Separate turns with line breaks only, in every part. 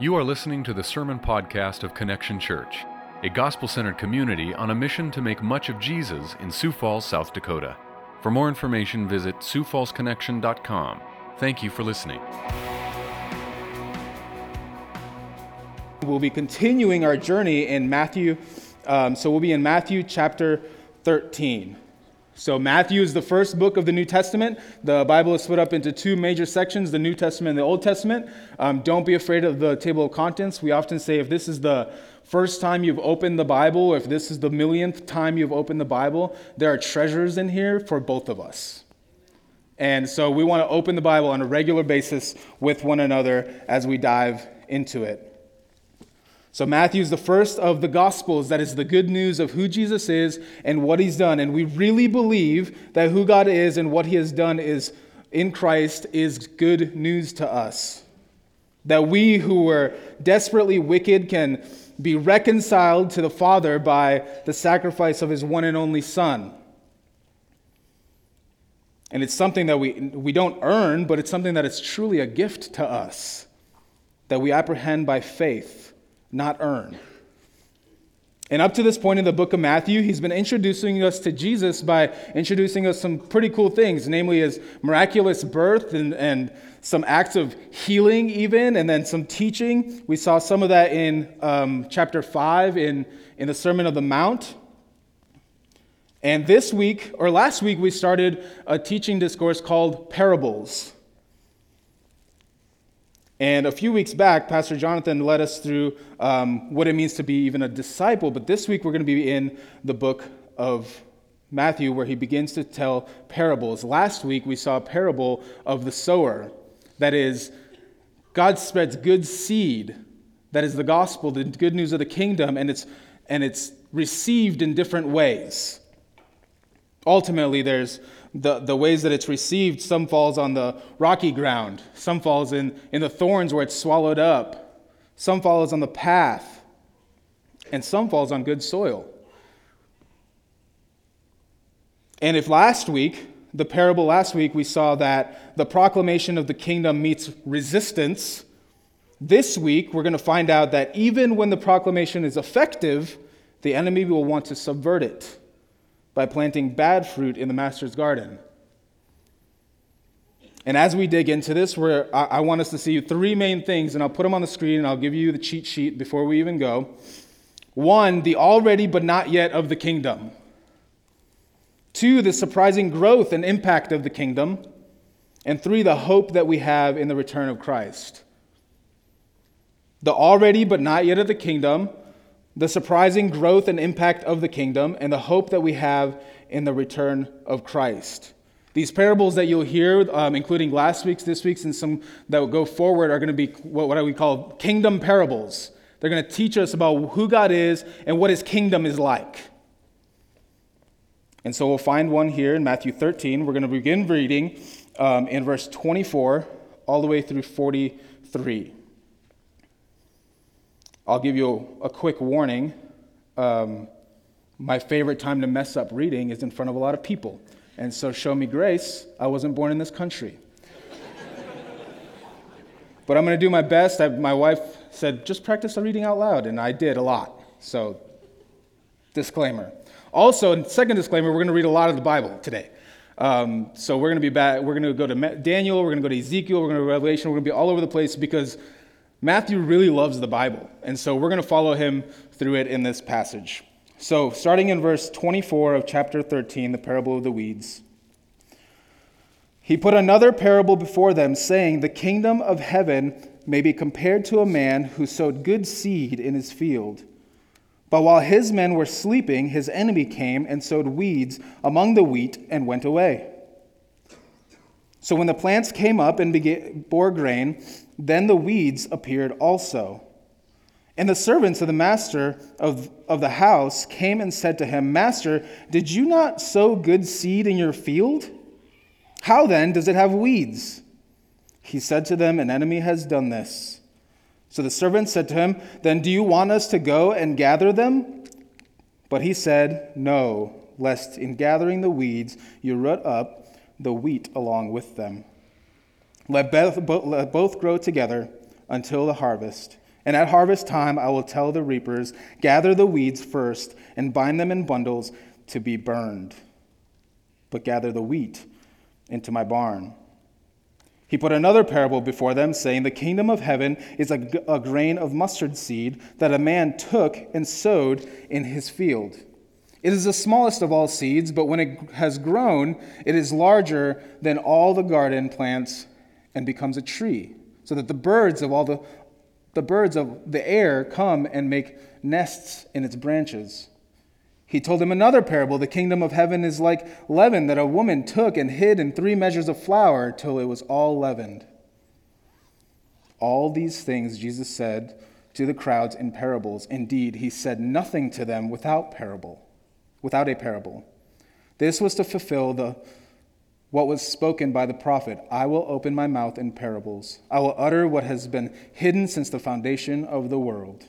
You are listening to the Sermon Podcast of Connection Church, a gospel centered community on a mission to make much of Jesus in Sioux Falls, South Dakota. For more information, visit SiouxFallsConnection.com. Thank you for listening.
We'll be continuing our journey in Matthew. Um, so we'll be in Matthew chapter 13. So, Matthew is the first book of the New Testament. The Bible is split up into two major sections the New Testament and the Old Testament. Um, don't be afraid of the table of contents. We often say if this is the first time you've opened the Bible, if this is the millionth time you've opened the Bible, there are treasures in here for both of us. And so, we want to open the Bible on a regular basis with one another as we dive into it. So, Matthew is the first of the Gospels that is the good news of who Jesus is and what he's done. And we really believe that who God is and what he has done is in Christ is good news to us. That we who were desperately wicked can be reconciled to the Father by the sacrifice of his one and only Son. And it's something that we, we don't earn, but it's something that is truly a gift to us, that we apprehend by faith not earn. And up to this point in the book of Matthew, he's been introducing us to Jesus by introducing us some pretty cool things, namely his miraculous birth and, and some acts of healing, even, and then some teaching. We saw some of that in um, chapter 5 in, in the Sermon of the Mount. And this week, or last week, we started a teaching discourse called Parables. And a few weeks back, Pastor Jonathan led us through um, what it means to be even a disciple. But this week, we're going to be in the book of Matthew, where he begins to tell parables. Last week, we saw a parable of the sower. That is, God spreads good seed. That is the gospel, the good news of the kingdom, and it's, and it's received in different ways. Ultimately, there's the, the ways that it's received. Some falls on the rocky ground, some falls in, in the thorns where it's swallowed up, some falls on the path, and some falls on good soil. And if last week, the parable last week, we saw that the proclamation of the kingdom meets resistance, this week we're going to find out that even when the proclamation is effective, the enemy will want to subvert it by planting bad fruit in the master's garden. And as we dig into this, where I want us to see three main things, and I'll put them on the screen and I'll give you the cheat sheet before we even go. One, the already but not yet of the kingdom. Two, the surprising growth and impact of the kingdom. And three, the hope that we have in the return of Christ. The already but not yet of the kingdom, the surprising growth and impact of the kingdom, and the hope that we have in the return of Christ. These parables that you'll hear, um, including last week's, this week's, and some that will go forward, are going to be what, what we call kingdom parables. They're going to teach us about who God is and what his kingdom is like. And so we'll find one here in Matthew 13. We're going to begin reading um, in verse 24 all the way through 43. I'll give you a, quick warning. Um, my favorite time to mess up reading is in front of a lot of people. And so, show me grace. I wasn't born in this country. but I'm going to do my best. I, my wife said, just practice the reading out loud, and I did a lot. So, disclaimer. Also, second disclaimer, we're going to read a lot of the Bible today. Um, so we're going to be back. We're going to go to Daniel. We're going to go to Ezekiel. We're going to Revelation. We're going to be all over the place because Matthew really loves the Bible, and so we're going to follow him through it in this passage. So, starting in verse 24 of chapter 13, the parable of the weeds. He put another parable before them, saying, The kingdom of heaven may be compared to a man who sowed good seed in his field. But while his men were sleeping, his enemy came and sowed weeds among the wheat and went away. So when the plants came up and bore grain, then the weeds appeared also. And the servants of the master of, of the house came and said to him, Master, did you not sow good seed in your field? How then does it have weeds? He said to them, An enemy has done this. So the servants said to him, Then do you want us to go and gather them? But he said, No, lest in gathering the weeds you root up the wheat along with them. Let both, let both grow together until the harvest. And at harvest time, I will tell the reapers, Gather the weeds first, and bind them in bundles to be burned. But gather the wheat into my barn. He put another parable before them, saying, The kingdom of heaven is a, a, grain of mustard seed that a man took and sowed in his field. It is the smallest of all seeds, but when it has grown, it is larger than all the garden plants and becomes a tree, so that the birds of all the, the birds of the air come and make nests in its branches. He told him another parable The kingdom of heaven is like leaven that a woman took and hid in three measures of flour till it was all leavened. All these things Jesus said to the crowds in parables. Indeed, he said nothing to them without parable, without a parable. This was to fulfill the what was spoken by the prophet I will open my mouth in parables. I will utter what has been hidden since the foundation of the world.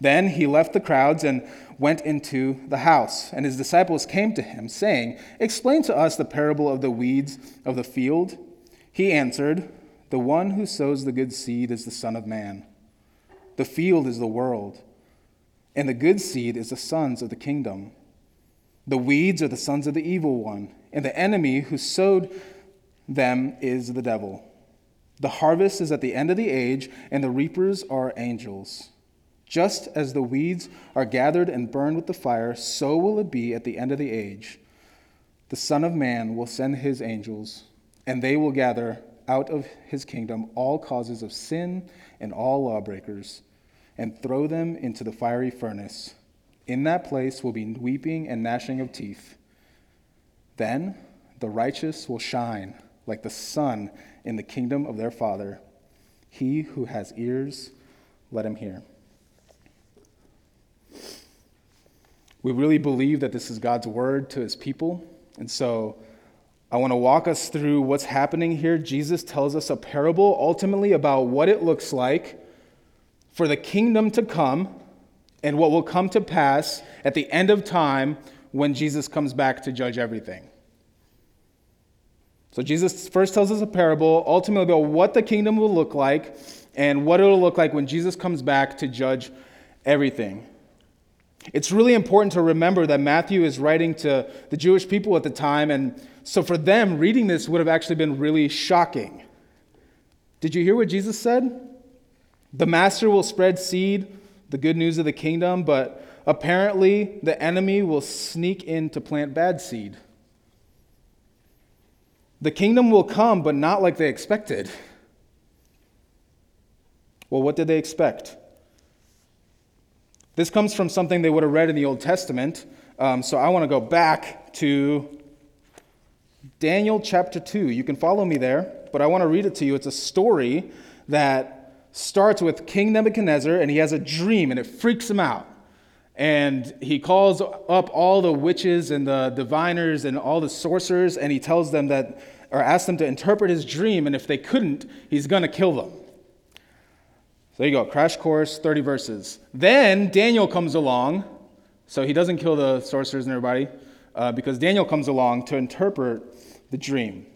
Then he left the crowds and went into the house, and his disciples came to him, saying, Explain to us the parable of the weeds of the field. He answered, The one who sows the good seed is the Son of Man. The field is the world, and the good seed is the sons of the kingdom. The weeds are the sons of the evil one, and the enemy who sowed them is the devil. The harvest is at the end of the age, and the reapers are angels. Just as the weeds are gathered and burned with the fire, so will it be at the end of the age. The Son of Man will send his angels, and they will gather out of his kingdom all causes of sin and all lawbreakers, and throw them into the fiery furnace. In that place will be weeping and gnashing of teeth. Then the righteous will shine like the sun in the kingdom of their Father. He who has ears, let him hear. We really believe that this is God's word to his people. And so I want to walk us through what's happening here. Jesus tells us a parable ultimately about what it looks like for the kingdom to come and what will come to pass at the end of time when Jesus comes back to judge everything. So Jesus first tells us a parable ultimately about what the kingdom will look like and what it will look like when Jesus comes back to judge everything. It's really important to remember that Matthew is writing to the Jewish people at the time, and so for them, reading this would have actually been really shocking. Did you hear what Jesus said? The master will spread seed, the good news of the kingdom, but apparently the enemy will sneak in to plant bad seed. The kingdom will come, but not like they expected. Well, what did they expect? This comes from something they would have read in the Old Testament. Um, so I want to go back to Daniel chapter 2. You can follow me there, but I want to read it to you. It's a story that starts with King Nebuchadnezzar, and he has a dream, and it freaks him out. And he calls up all the witches and the diviners and all the sorcerers, and he tells them that, or asks them to interpret his dream, and if they couldn't, he's going to kill them. So there you go, crash course, 30 verses. Then Daniel comes along, so he doesn't kill the sorcerers and everybody, uh, because Daniel comes along to interpret the dream.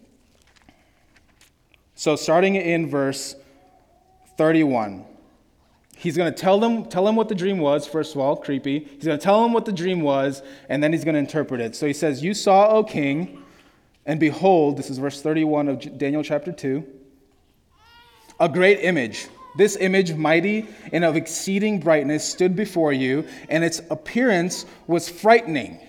So starting in verse 31, he's going to tell them, tell them what the dream was, first of all, creepy. He's going to tell them what the dream was, and then he's going to interpret it. So he says, You saw, O king, and behold, this is verse 31 of Daniel chapter 2, a great image this image, mighty and of exceeding brightness, stood before you, and its appearance was frightening.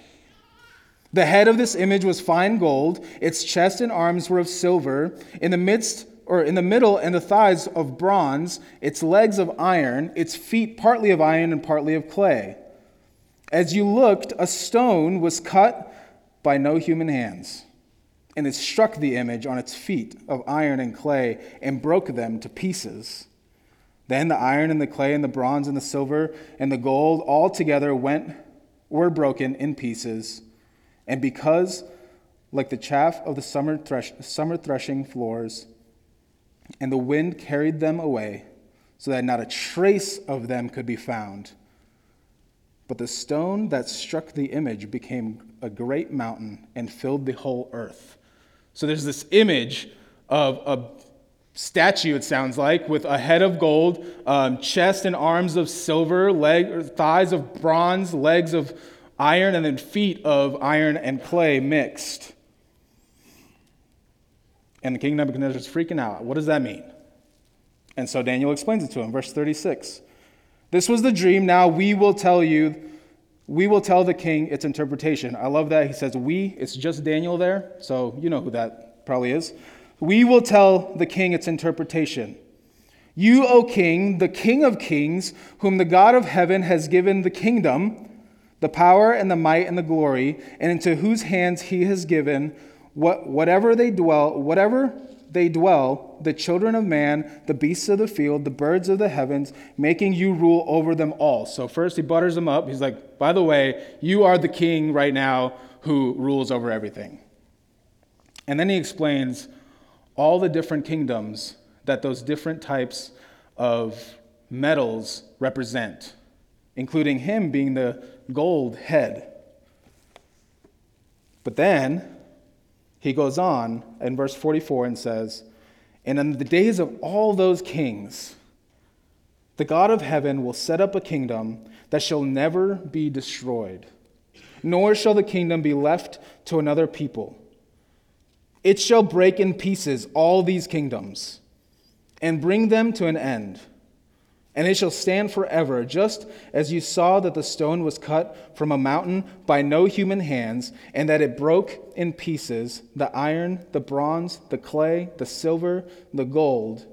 The head of this image was fine gold, its chest and arms were of silver, in the midst or in the middle and the thighs of bronze, its legs of iron, its feet partly of iron and partly of clay. As you looked, a stone was cut by no human hands, and it struck the image on its feet of iron and clay and broke them to pieces. Then the iron and the clay and the bronze and the silver and the gold all together went were broken in pieces. And because, like the chaff of the summer, thresh, summer threshing floors, and the wind carried them away, so that not a trace of them could be found. But the stone that struck the image became a great mountain and filled the whole earth. So there's this image of a statue, it sounds like, with a head of gold, um, chest and arms of silver, leg, thighs of bronze, legs of iron, and then feet of iron and clay mixed. And the king of Nebuchadnezzar is freaking out. What does that mean? And so Daniel explains it to him, verse 36. This was the dream. Now we will tell you, we will tell the king its interpretation. I love that. He says, we, it's just Daniel there. So you know who that probably is. We will tell the king its interpretation. You, O king, the king of kings, whom the God of heaven has given the kingdom, the power and the might and the glory, and into whose hands he has given what, whatever they dwell, whatever they dwell, the children of man, the beasts of the field, the birds of the heavens, making you rule over them all. So first he butters them up. He's like, by the way, you are the king right now who rules over everything. And then he explains all the different kingdoms that those different types of metals represent, including him being the gold head. But then he goes on in verse 44 and says, And in the days of all those kings, the God of heaven will set up a kingdom that shall never be destroyed, nor shall the kingdom be left to another people. It shall break in pieces all these kingdoms and bring them to an end and it shall stand forever, just as you saw that the stone was cut from a mountain by no human hands, and that it broke in pieces the iron, the bronze, the clay, the silver, the gold.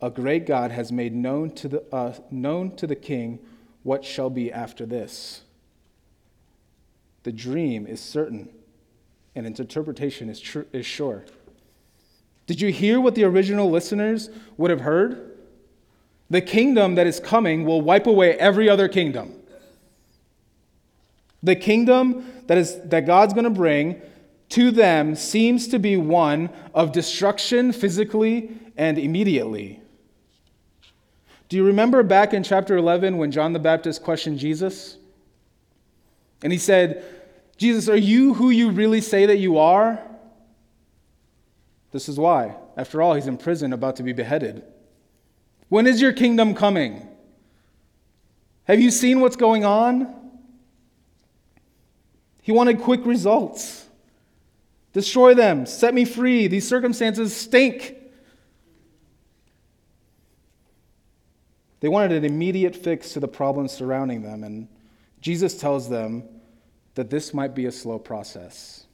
A great God has made known to the, uh, known to the king what shall be after this. The dream is certain, and its interpretation is, tr- is sure. Did you hear what the original listeners would have heard? The kingdom that is coming will wipe away every other kingdom. The kingdom that, is, that God's going to bring to them seems to be one of destruction physically and immediately. Do you remember back in chapter 11 when John the Baptist questioned Jesus? And he said, Jesus, are you who you really say that you are? This is why. After all, he's in prison about to be beheaded. When is your kingdom coming? Have you seen what's going on? He wanted quick results. Destroy them, set me free. These circumstances stink. They wanted an immediate fix to the problems surrounding them, and Jesus tells them that this might be a slow process.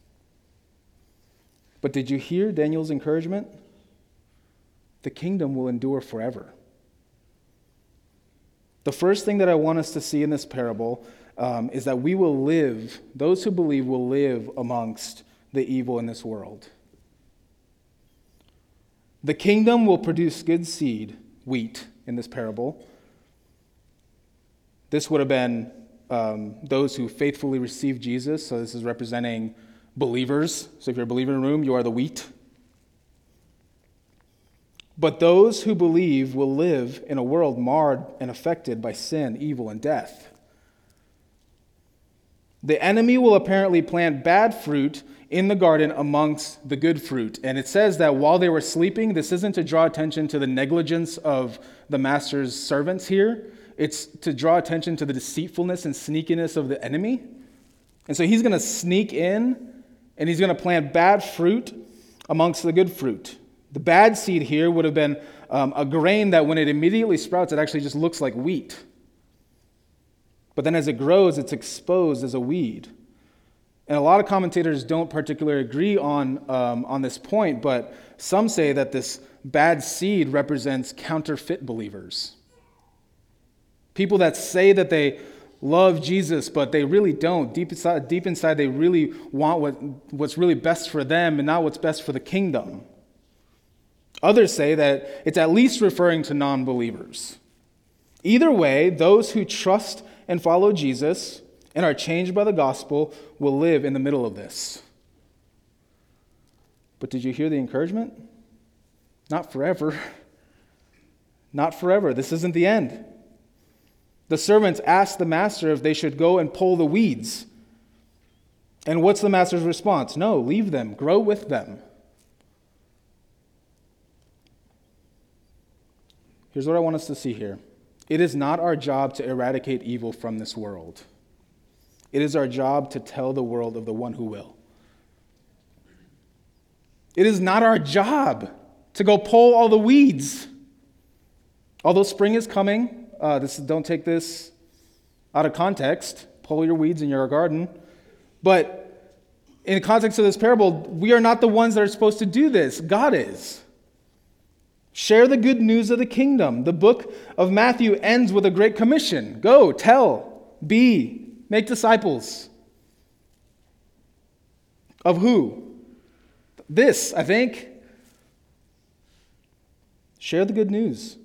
But did you hear Daniel's encouragement? The kingdom will endure forever. The first thing that I want us to see in this parable um, is that we will live, those who believe will live amongst the evil in this world. The kingdom will produce good seed, wheat, in this parable. This would have been um, those who faithfully received Jesus. So this is representing believers. So if you're a believer in the room, you are the wheat. But those who believe will live in a world marred and affected by sin, evil, and death. The enemy will apparently plant bad fruit in the garden amongst the good fruit. And it says that while they were sleeping, this isn't to draw attention to the negligence of the master's servants here, it's to draw attention to the deceitfulness and sneakiness of the enemy. And so he's going to sneak in and he's going to plant bad fruit amongst the good fruit. The bad seed here would have been um, a grain that when it immediately sprouts, it actually just looks like wheat. But then as it grows, it's exposed as a weed. And a lot of commentators don't particularly agree on, um, on this point, but some say that this bad seed represents counterfeit believers. People that say that they love Jesus, but they really don't. Deep inside, deep inside they really want what, what's really best for them and not what's best for the kingdom. Others say that it's at least referring to non believers. Either way, those who trust and follow Jesus and are changed by the gospel will live in the middle of this. But did you hear the encouragement? Not forever. Not forever. This isn't the end. The servants asked the master if they should go and pull the weeds. And what's the master's response? No, leave them, grow with them. Here's what I want us to see here it is not our job to eradicate evil from this world, it is our job to tell the world of the one who will. It is not our job to go pull all the weeds. Although spring is coming, uh, this, don't take this out of context. Pull your weeds in your garden. But in the context of this parable, we are not the ones that are supposed to do this. God is. Share the good news of the kingdom. The book of Matthew ends with a great commission go, tell, be, make disciples. Of who? This, I think. Share the good news.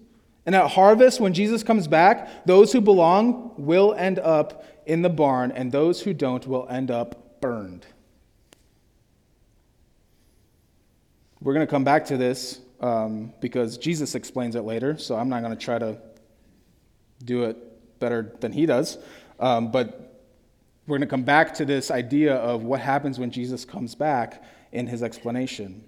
And at harvest, when Jesus comes back, those who belong will end up in the barn, and those who don't will end up burned. We're going to come back to this um, because Jesus explains it later, so I'm not going to try to do it better than he does. Um, but we're going to come back to this idea of what happens when Jesus comes back in his explanation.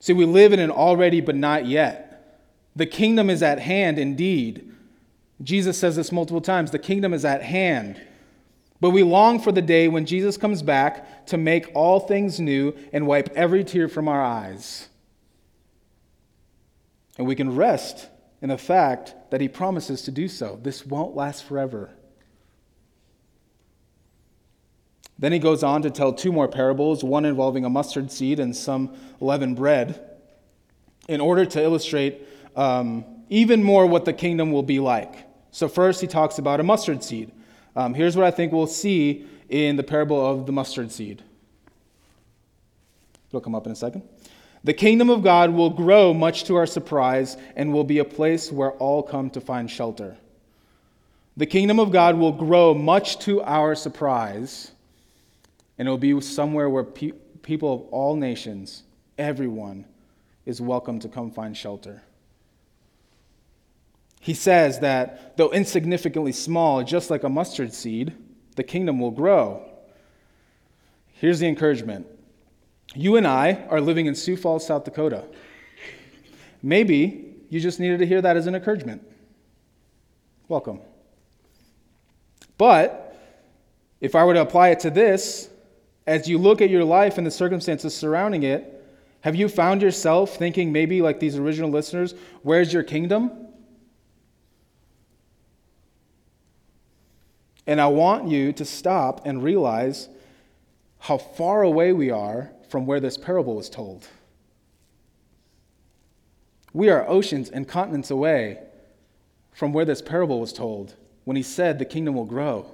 See, we live in an already but not yet. The kingdom is at hand indeed. Jesus says this multiple times the kingdom is at hand. But we long for the day when Jesus comes back to make all things new and wipe every tear from our eyes. And we can rest in the fact that he promises to do so. This won't last forever. Then he goes on to tell two more parables, one involving a mustard seed and some leavened bread, in order to illustrate um, even more what the kingdom will be like. So, first, he talks about a mustard seed. Um, here's what I think we'll see in the parable of the mustard seed. It'll come up in a second. The kingdom of God will grow much to our surprise and will be a place where all come to find shelter. The kingdom of God will grow much to our surprise, and it will be somewhere where pe- people of all nations, everyone, is welcome to come find shelter. He says that though insignificantly small, just like a mustard seed, the kingdom will grow. Here's the encouragement you and I are living in Sioux Falls, South Dakota. Maybe you just needed to hear that as an encouragement. Welcome. But if I were to apply it to this, as you look at your life and the circumstances surrounding it, have you found yourself thinking, maybe like these original listeners, where's your kingdom? And I want you to stop and realize how far away we are from where this parable was told. We are oceans and continents away from where this parable was told when he said the kingdom will grow.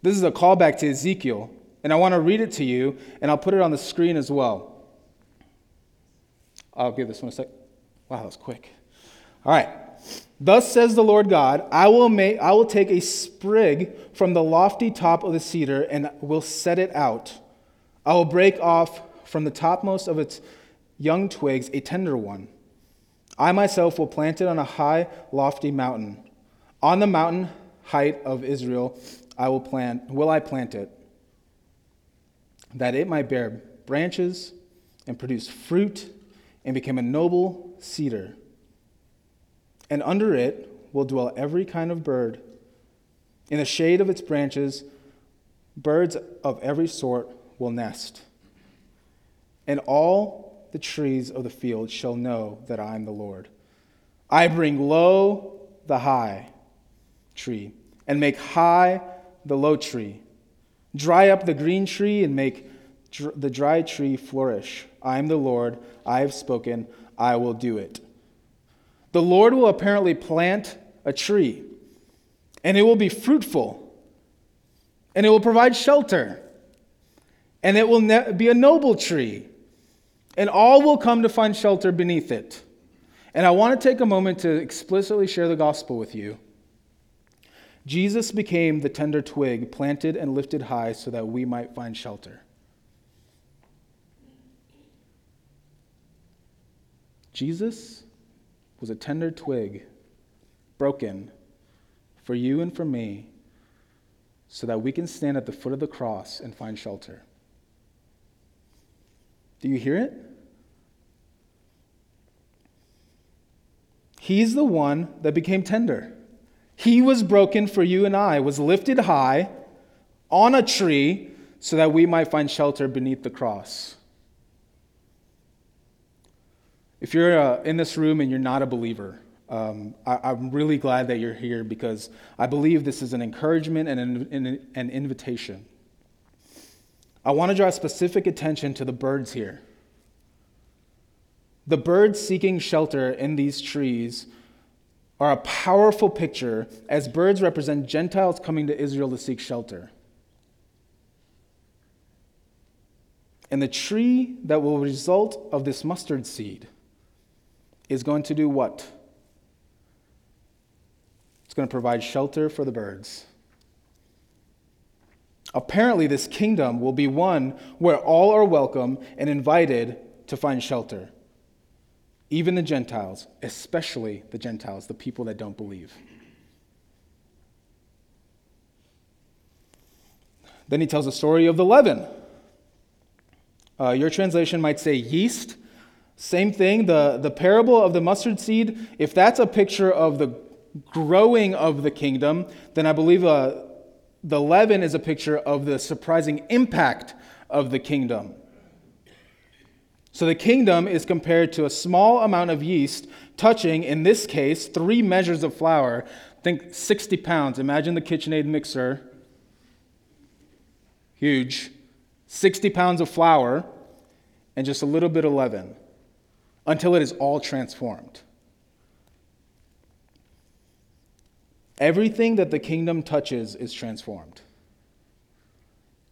This is a callback to Ezekiel, and I want to read it to you, and I'll put it on the screen as well. I'll give this one a sec. Wow, that was quick. All right. Thus says the Lord God, I will, make, I will take a sprig from the lofty top of the cedar and will set it out. I will break off from the topmost of its young twigs a tender one. I myself will plant it on a high, lofty mountain. On the mountain height of Israel, I will plant, will I plant it, that it might bear branches and produce fruit and become a noble cedar and under it will dwell every kind of bird. In the shade of its branches, birds of every sort will nest. And all the trees of the field shall know that I am the Lord. I bring low the high tree, and make high the low tree. Dry up the green tree, and make dr- the dry tree flourish. I am the Lord. I have spoken. I will do it. The Lord will apparently plant a tree, and it will be fruitful, and it will provide shelter, and it will ne- be a noble tree, and all will come to find shelter beneath it. And I want to take a moment to explicitly share the gospel with you. Jesus became the tender twig planted and lifted high so that we might find shelter. Jesus was a tender twig, broken for you and for me, so that we can stand at the foot of the cross and find shelter. Do you hear it? He's the one that became tender. He was broken for you and I, was lifted high on a tree so that we might find shelter beneath the cross. If you're uh, in this room and you're not a believer, um, I, am really glad that you're here because I believe this is an encouragement and an, an invitation. I want to draw specific attention to the birds here. The birds seeking shelter in these trees are a powerful picture as birds represent Gentiles coming to Israel to seek shelter. And the tree that will result of this mustard seed is going to do what? It's going to provide shelter for the birds. Apparently, this kingdom will be one where all are welcome and invited to find shelter, even the Gentiles, especially the Gentiles, the people that don't believe. Then he tells the story of the leaven. Uh, your translation might say yeast. Same thing, the, the parable of the mustard seed, if that's a picture of the growing of the kingdom, then I believe uh, the leaven is a picture of the surprising impact of the kingdom. So the kingdom is compared to a small amount of yeast touching, in this case, three measures of flour. Think 60 pounds. Imagine the KitchenAid mixer. Huge. 60 pounds of flour and just a little bit of leaven until it is all transformed. Everything that the kingdom touches is transformed.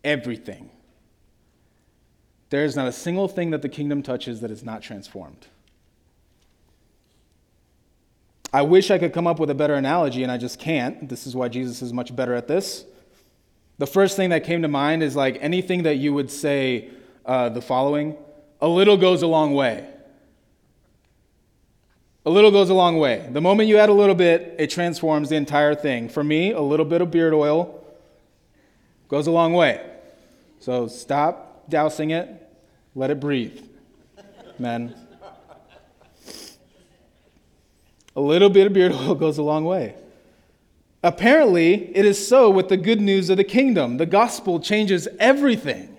Everything. There is not a single thing that the kingdom touches that is not transformed. I wish I could come up with a better analogy, and I just can't. This is why Jesus is much better at this. The first thing that came to mind is like anything that you would say uh, the following a little goes a long way. A little goes a long way. The moment you add a little bit, it transforms the entire thing. For me, a little bit of beard oil goes a long way. So stop dousing it, let it breathe, men. A little bit of beard oil goes a long way. Apparently, it is so with the good news of the kingdom. The gospel changes everything.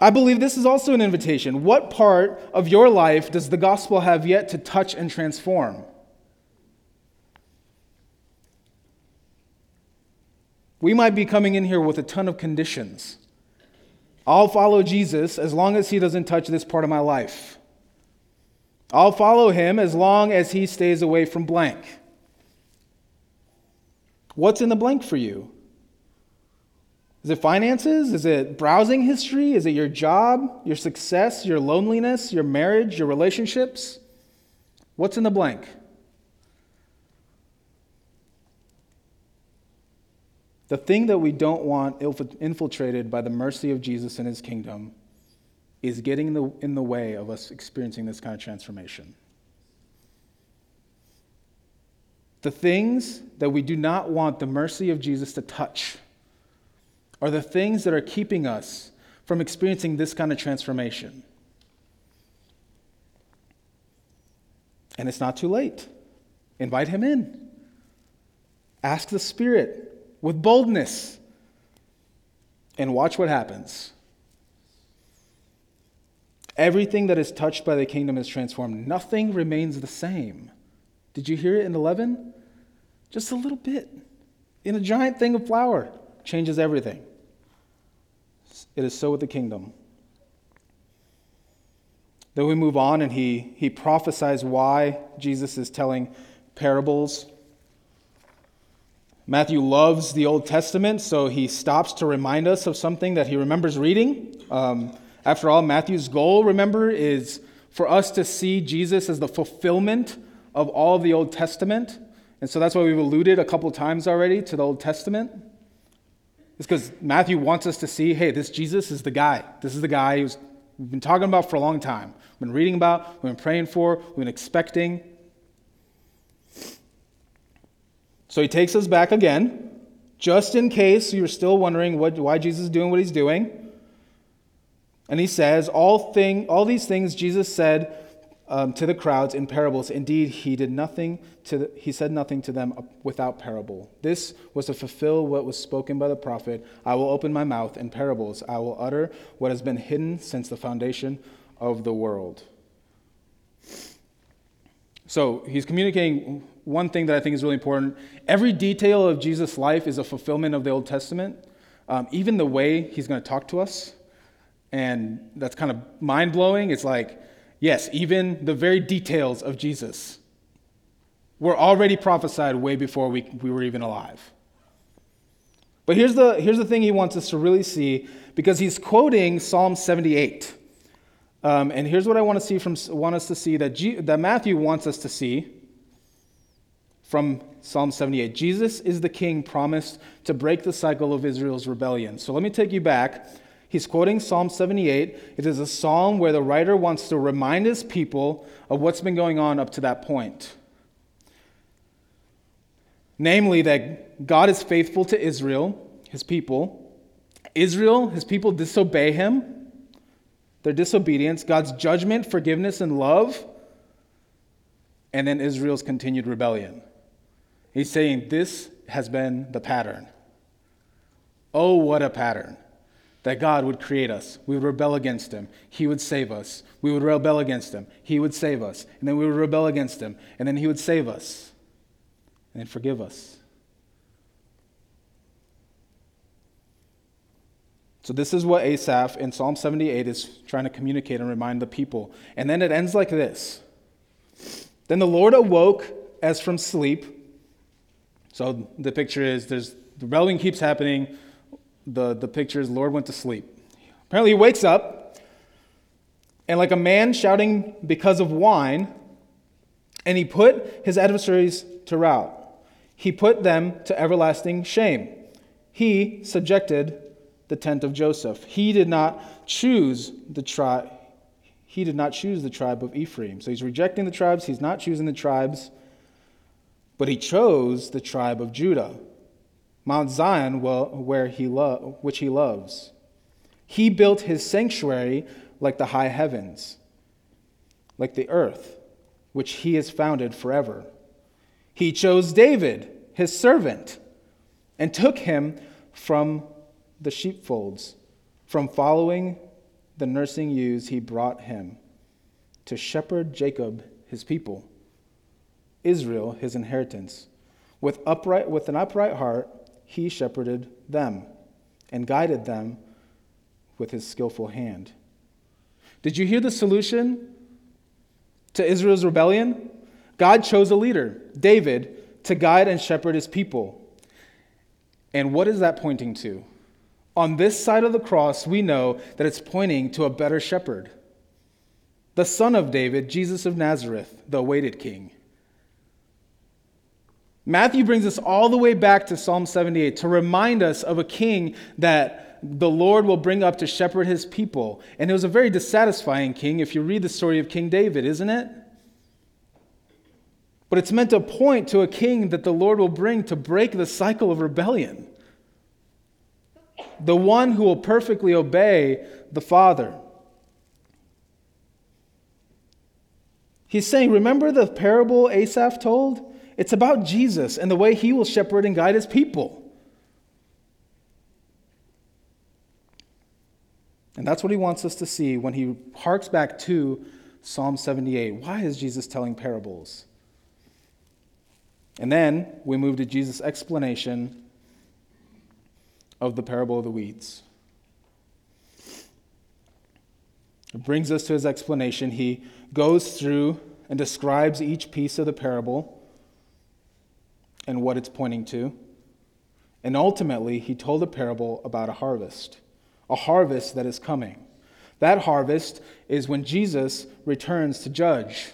I believe this is also an invitation. What part of your life does the gospel have yet to touch and transform? We might be coming in here with a ton of conditions. I'll follow Jesus as long as he doesn't touch this part of my life. I'll follow him as long as he stays away from blank. What's in the blank for you? Is it finances? Is it browsing history? Is it your job, your success, your loneliness, your marriage, your relationships? What's in the blank? The thing that we don't want infiltrated by the mercy of Jesus and his kingdom is getting in the, in the way of us experiencing this kind of transformation. The things that we do not want the mercy of Jesus to touch are the things that are keeping us from experiencing this kind of transformation. And it's not too late. Invite him in. Ask the Spirit with boldness and watch what happens. Everything that is touched by the kingdom is transformed. Nothing remains the same. Did you hear it in 11? Just a little bit. In a giant thing of flour changes everything. It is so with the kingdom. Then we move on and he, he prophesies why Jesus is telling parables. Matthew loves the Old Testament, so he stops to remind us of something that he remembers reading. Um, after all, Matthew's goal, remember, is for us to see Jesus as the fulfillment of all of the Old Testament. And so that's why we've alluded a couple times already to the Old Testament. It's because Matthew wants us to see hey, this Jesus is the guy. This is the guy who's we've been talking about for a long time. We've been reading about, we've been praying for, we've been expecting. So he takes us back again, just in case you're still wondering what, why Jesus is doing what he's doing. And he says, all, thing, all these things Jesus said um, to the crowds in parables. Indeed, he did nothing to the, he said nothing to them without parable. This was to fulfill what was spoken by the prophet. I will open my mouth in parables. I will utter what has been hidden since the foundation of the world. So he's communicating one thing that I think is really important. Every detail of Jesus' life is a fulfillment of the Old Testament. Um, even the way he's going to talk to us, and that's kind of mind blowing. It's like Yes, even the very details of Jesus were already prophesied way before we, we were even alive. But here's the, here's the thing he wants us to really see because he's quoting Psalm 78. Um, and here's what I want to see from want us to see that, G, that Matthew wants us to see from Psalm 78. Jesus is the king promised to break the cycle of Israel's rebellion. So let me take you back He's quoting Psalm 78. It is a psalm where the writer wants to remind his people of what's been going on up to that point. Namely, that God is faithful to Israel, his people. Israel, his people, disobey him, their disobedience, God's judgment, forgiveness, and love, and then Israel's continued rebellion. He's saying this has been the pattern. Oh, what a pattern that God would create us. We would rebel against him. He would save us. We would rebel against him. He would save us. And then we would rebel against him. And then he would save us. And then forgive us. So, this is what Asaph in Psalm 78 is trying to communicate and remind the people. And then it ends like this Then the Lord awoke as from sleep. So, the picture is there's the rebellion keeps happening the, the picture is Lord went to sleep. Apparently, he wakes up, and like a man shouting because of wine, and he put his adversaries to rout. He put them to everlasting shame. He subjected the tent of Joseph. He did not choose the tribe. He did not choose the tribe of Ephraim. So he's rejecting the tribes. He's not choosing the tribes, but he chose the tribe of Judah. Mount Zion, where he lo- which he loves. He built his sanctuary like the high heavens, like the earth, which he has founded forever. He chose David, his servant, and took him from the sheepfolds. From following the nursing ewes, he brought him to shepherd Jacob, his people, Israel, his inheritance. With, upright, with an upright heart, he shepherded them and guided them with his skillful hand. Did you hear the solution to Israel's rebellion? God chose a leader, David, to guide and shepherd his people. And what is that pointing to? On this side of the cross, we know that it's pointing to a better shepherd, the son of David, Jesus of Nazareth, the awaited king. Matthew brings us all the way back to Psalm 78 to remind us of a king that the Lord will bring up to shepherd his people. And it was a very dissatisfying king if you read the story of King David, isn't it? But it's meant to point to a king that the Lord will bring to break the cycle of rebellion. The one who will perfectly obey the Father. He's saying, Remember the parable Asaph told? It's about Jesus and the way he will shepherd and guide his people. And that's what he wants us to see when he harks back to Psalm 78. Why is Jesus telling parables? And then we move to Jesus' explanation of the parable of the weeds. It brings us to his explanation. He goes through and describes each piece of the parable and what it's pointing to. And ultimately, he told a parable about a harvest, a harvest that is coming. That harvest is when Jesus returns to judge.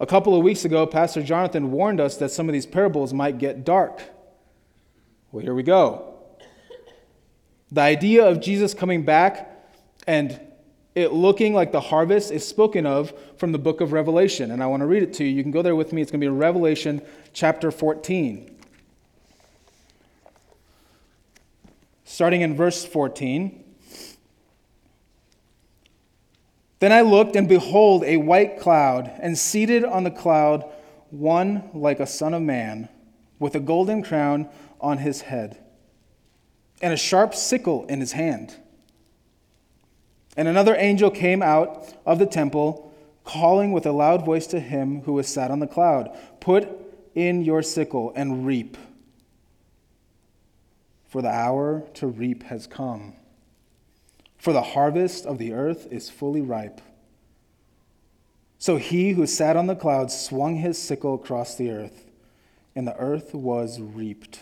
A couple of weeks ago, Pastor Jonathan warned us that some of these parables might get dark. Well, here we go. The idea of Jesus coming back and it looking like the harvest is spoken of from the book of Revelation. And I want to read it to you. You can go there with me. It's going to be Revelation chapter 14. Starting in verse 14. Then I looked, and behold, a white cloud, and seated on the cloud, one like a son of man, with a golden crown on his head, and a sharp sickle in his hand. And another angel came out of the temple, calling with a loud voice to him who was sat on the cloud Put in your sickle and reap, for the hour to reap has come for the harvest of the earth is fully ripe. So he who sat on the cloud swung his sickle across the earth, and the earth was reaped.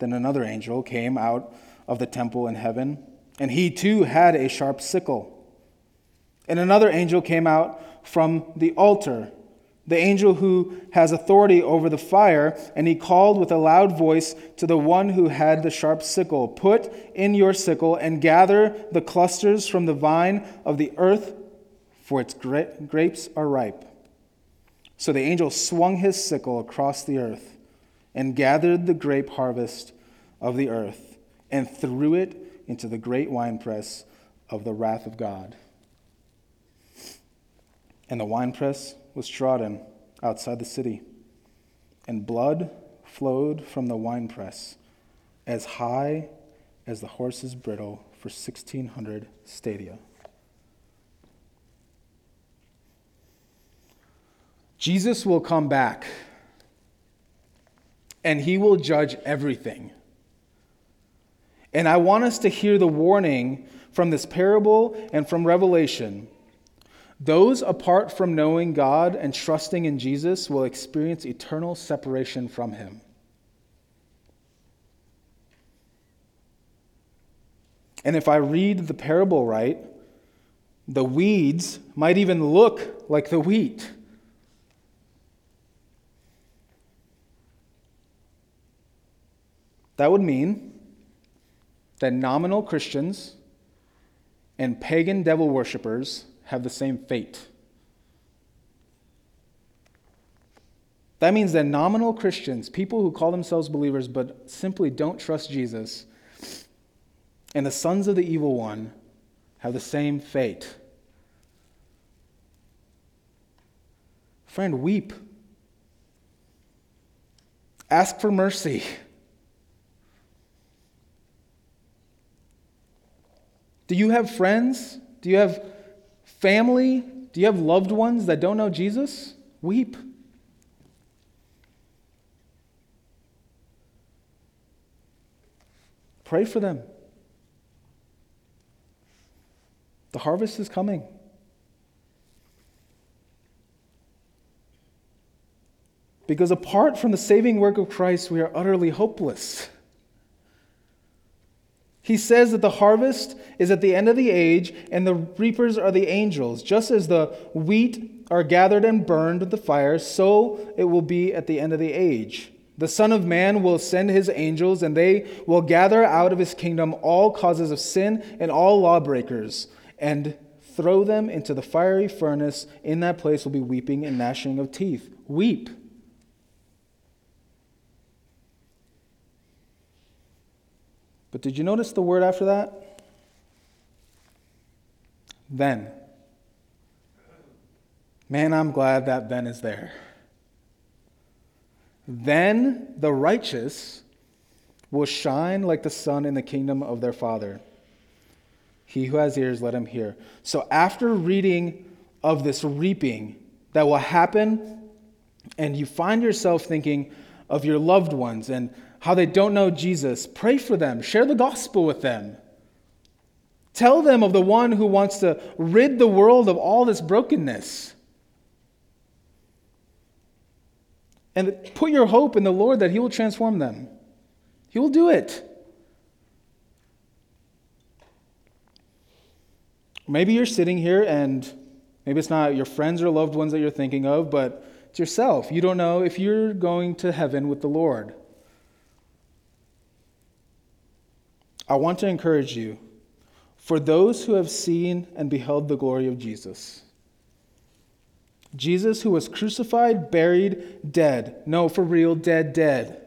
Then another angel came out of the temple in heaven, and he too had a sharp sickle. And another angel came out from the altar the angel who has authority over the fire, and he called with a loud voice to the one who had the sharp sickle Put in your sickle and gather the clusters from the vine of the earth, for its gra- grapes are ripe. So the angel swung his sickle across the earth and gathered the grape harvest of the earth and threw it into the great winepress of the wrath of God. And the winepress was trodden outside the city, and blood flowed from the winepress as high as the horse's bridle for 1,600 stadia. Jesus will come back and he will judge everything. And I want us to hear the warning from this parable and from Revelation those apart from knowing God and trusting in Jesus will experience eternal separation from Him. And if I read the parable right, the weeds might even look like the wheat. That would mean that nominal Christians and pagan devil worshippers have the same fate. That means that nominal Christians, people who call themselves believers but simply don't trust Jesus, and the sons of the evil one have the same fate. Friend, weep. Ask for mercy. Do you have friends? Do you have family? Do you have loved ones that don't know Jesus? Weep. Pray for them. The harvest is coming. Because apart from the saving work of Christ, we are utterly hopeless. He says that the harvest is at the end of the age, and the reapers are the angels. Just as the wheat are gathered and burned with the fire, so it will be at the end of the age. The Son of Man will send his angels, and they will gather out of his kingdom all causes of sin and all lawbreakers, and throw them into the fiery furnace. In that place will be weeping and gnashing of teeth. Weep. But did you notice the word after that? Then. Man, I'm glad that then is there. Then the righteous will shine like the sun in the kingdom of their Father. He who has ears, let him hear. So, after reading of this reaping that will happen, and you find yourself thinking of your loved ones and how they don't know Jesus, pray for them, share the gospel with them. Tell them of the one who wants to rid the world of all this brokenness. And put your hope in the Lord that He will transform them. He will do it. Maybe you're sitting here and maybe it's not your friends or loved ones that you're thinking of, but it's yourself. You don't know if you're going to heaven with the Lord. I want to encourage you for those who have seen and beheld the glory of Jesus. Jesus, who was crucified, buried, dead. No, for real, dead, dead.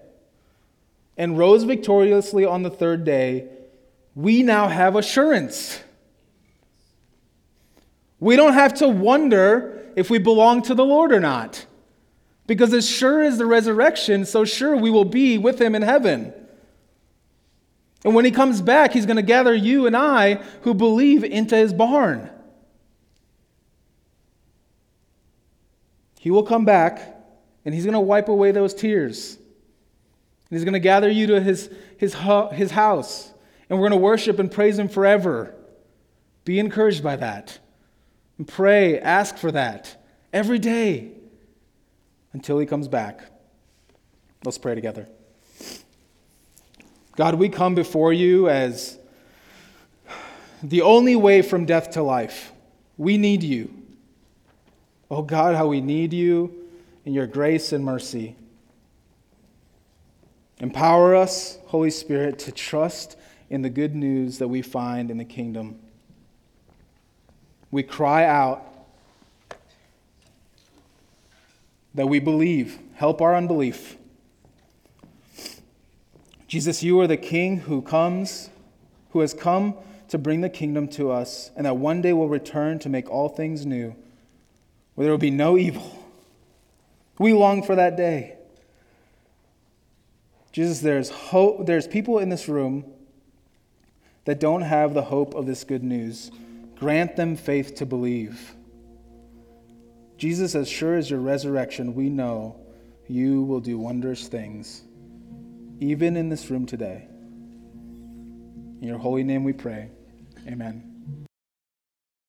And rose victoriously on the third day. We now have assurance. We don't have to wonder if we belong to the Lord or not. Because as sure as the resurrection, so sure we will be with him in heaven. And when he comes back, he's going to gather you and I who believe into his barn. He will come back and he's going to wipe away those tears. And he's going to gather you to his, his, his house. And we're going to worship and praise him forever. Be encouraged by that. And pray, ask for that every day until he comes back. Let's pray together. God, we come before you as the only way from death to life. We need you. Oh God, how we need you in your grace and mercy. Empower us, Holy Spirit, to trust in the good news that we find in the kingdom. We cry out that we believe. Help our unbelief. Jesus, you are the King who comes, who has come to bring the kingdom to us, and that one day will return to make all things new, where there will be no evil. We long for that day. Jesus, there's hope, there's people in this room that don't have the hope of this good news. Grant them faith to believe. Jesus, as sure as your resurrection, we know you will do wondrous things even in this room today. In your holy name we pray. Amen.